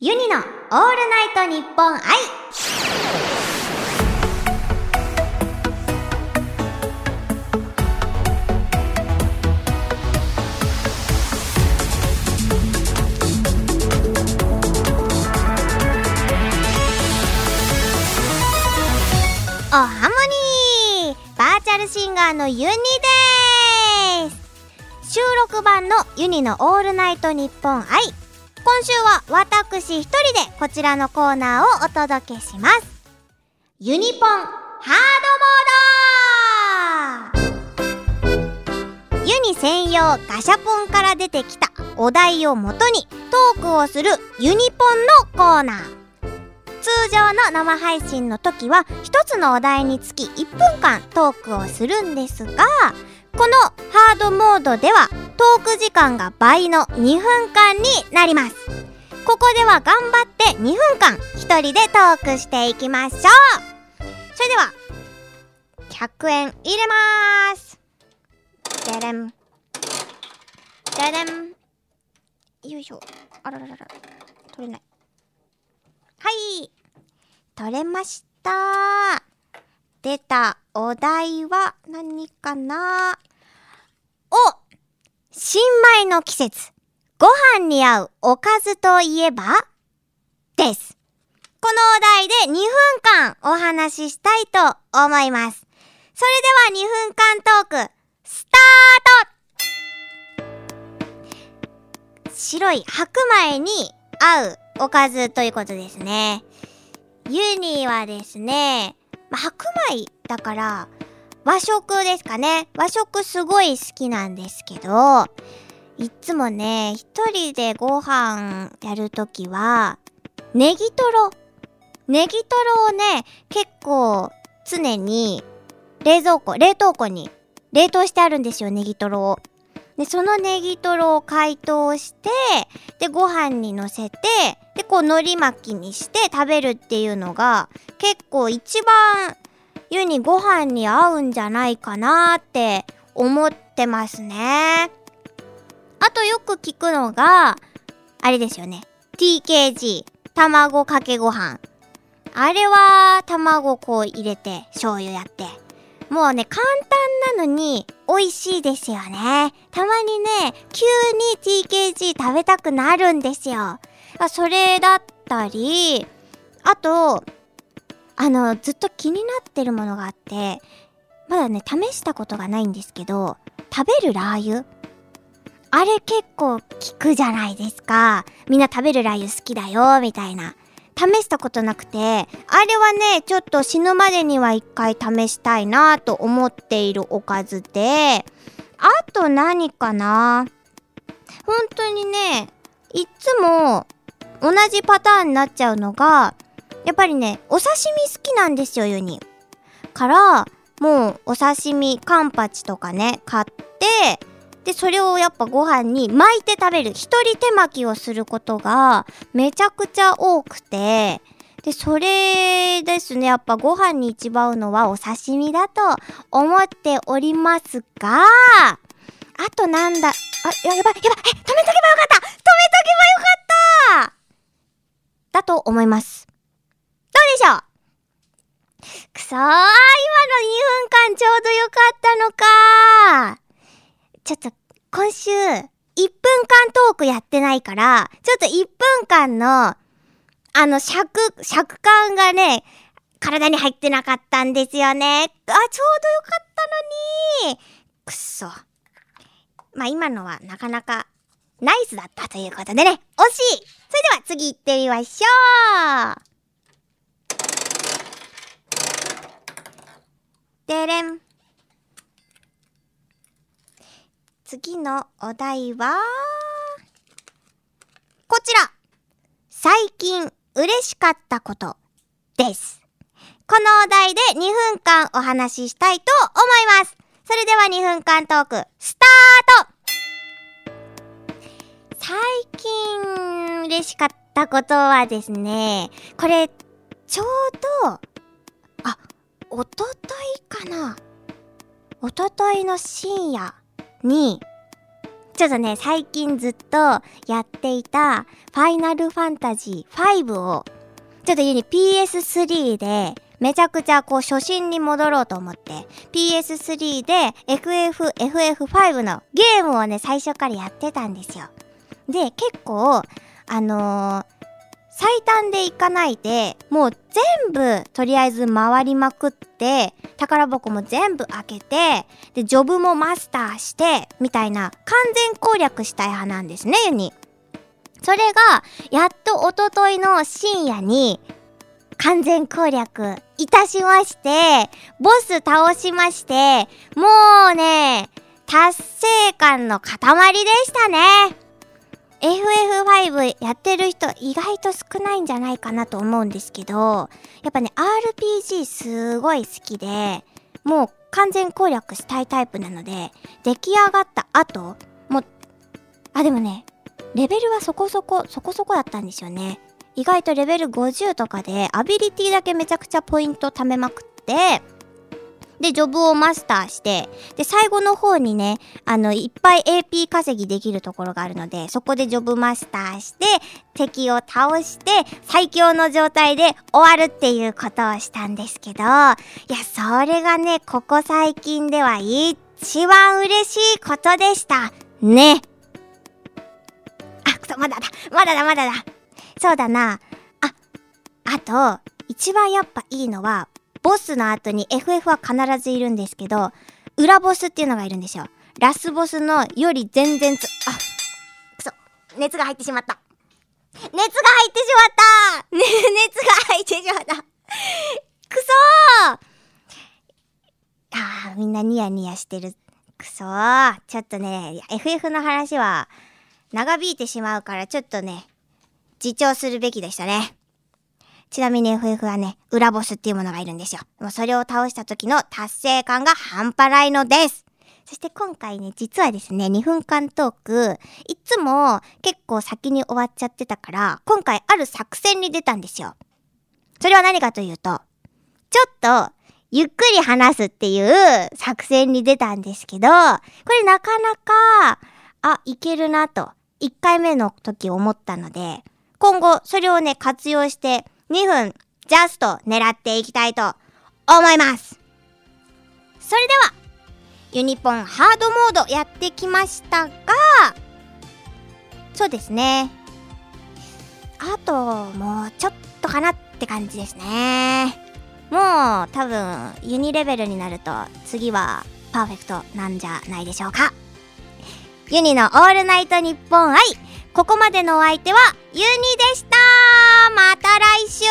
ユニのオールナイトニッポン愛。おハモニー。バーチャルシンガーのユニです。収録版のユニのオールナイトニッポン愛。今週は私一人でこちらのコーナーをお届けします。ユニポンハードモードユニ専用ガシャポンから出てきたお題をもとにトークをするユニポンのコーナー。通常の生配信の時は一つのお題につき1分間トークをするんですがこのハードモードではトーク時間が倍の2分間になります。ここでは頑張って2分間一人でトークしていきましょう。それでは100円入れます。でれん。でれん。よいしょ。あらららら。取れない。はい。取れました。出たお題は何かな？新米の季節ご飯に合うおかずといえば？です。このお題で2分間お話ししたいと思います。それでは2分間トーク、スタート白い白米に合うおかずということですね。ユニーはですね、白米だから和食ですかね。和食すごい好きなんですけど、いっつもね、一人でご飯やるときは、ネギトロ。ネギトロをね、結構常に冷蔵庫、冷凍庫に冷凍してあるんですよ、ネギトロを。で、そのネギトロを解凍して、で、ご飯に乗せて、で、こう海苔巻きにして食べるっていうのが、結構一番湯にご飯に合うんじゃないかなって思ってますね。あとよく聞くのが、あれですよね。TKG、卵かけご飯。あれは、卵こう入れて、醤油やって。もうね、簡単なのに、美味しいですよね。たまにね、急に TKG 食べたくなるんですよ。それだったり、あと、あの、ずっと気になってるものがあって、まだね、試したことがないんですけど、食べるラー油？あれ結構効くじゃないですか。みんな食べるラー油好きだよ、みたいな。試したことなくて、あれはね、ちょっと死ぬまでには一回試したいなと思っているおかずで、あと何かな？本当にね、いっつも同じパターンになっちゃうのが、やっぱりね、お刺身好きなんですよ、ユニ。から、もうお刺身、カンパチとかね、買って、で、それをやっぱご飯に巻いて食べる。一人手巻きをすることがめちゃくちゃ多くて、で、それですね。やっぱご飯に一番合うのはお刺身だと思っておりますが、あとなんだ、あ、ややばい、やばい、え、止めとけばよかった止めとけばよかっただと思います。どうでしょう？くそー、今の2分間ちょうどよかったのかちょっと、今週、1分間トークやってないから、ちょっと1分間の、あの、尺、尺感がね、体に入ってなかったんですよね。あ、ちょうどよかったのに。くそ。まあ、今のはなかなか、ナイスだったということでね、惜しいそれでは次行ってみましょうでれん。次のお題は、こちら最近嬉しかったことです。このお題で2分間お話ししたいと思います。それでは2分間トーク、スタート最近嬉しかったことはですね、これ、ちょうど、あ、おとといかなおとといの深夜に、ちょっとね、最近ずっとやっていた、ファイナルファンタジー5を、ちょっとユニ PS3 で、めちゃくちゃこう初心に戻ろうと思って PS3 で FF、FF5 のゲームをね最初からやってたんですよ。で結構あのー、最短でいかないでもう全部とりあえず回りまくって宝箱も全部開けてでジョブもマスターしてみたいな完全攻略したい派なんですねユニ。それがやっとおとといの深夜に完全攻略いたしまして、ボス倒しまして、もうね、達成感の塊でしたね。FF5 やってる人意外と少ないんじゃないかなと思うんですけど、やっぱね、RPG すごい好きで、もう完全攻略したいタイプなので、出来上がった後、もう、あ、でもね、レベルはそこそこ、そこそこだったんですよね。意外とレベル50とかでアビリティだけめちゃくちゃポイント貯めまくってで、ジョブをマスターして、で、最後の方にね、あの、いっぱい AP 稼ぎできるところがあるので、そこでジョブマスターして、敵を倒して、最強の状態で終わるっていうことをしたんですけど、いや、それがね、ここ最近では一番嬉しいことでした。ね。あ、くそまだだ、まだだ、まだだ。そうだな。あ、あと、一番やっぱいいのは、ボスの後に FF は必ずいるんですけど、裏ボスっていうのがいるんですよ。ラスボスのより全然つ、あ、くそ、熱が入ってしまった。熱が入ってしまったね、熱が入ってしまったくそーあー、みんなニヤニヤしてる。くそー。ちょっとね、FF の話は長引いてしまうからちょっとね、自重するべきでしたね。ちなみに FF はね、裏ボスっていうものがいるんですよ。もうそれを倒した時の達成感が半端ないのです。そして今回ね、実はですね、2分間トーク、いつも結構先に終わっちゃってたから、今回ある作戦に出たんですよ。それは何かというと、ちょっと、ゆっくり話すっていう作戦に出たんですけど、これなかなか、あ、いけるなと、1回目の時思ったので、今後それをね、活用して2分ジャスト狙っていきたいと思います。それでは、ユニポンハードモードやってきましたが、そうですね。あと、もうちょっとかなって感じですね。もう多分ユニレベルになると次はパーフェクトなんじゃないでしょうか。ユニのオールナイトニッポン愛ここまでのお相手はユニでしたまた来週。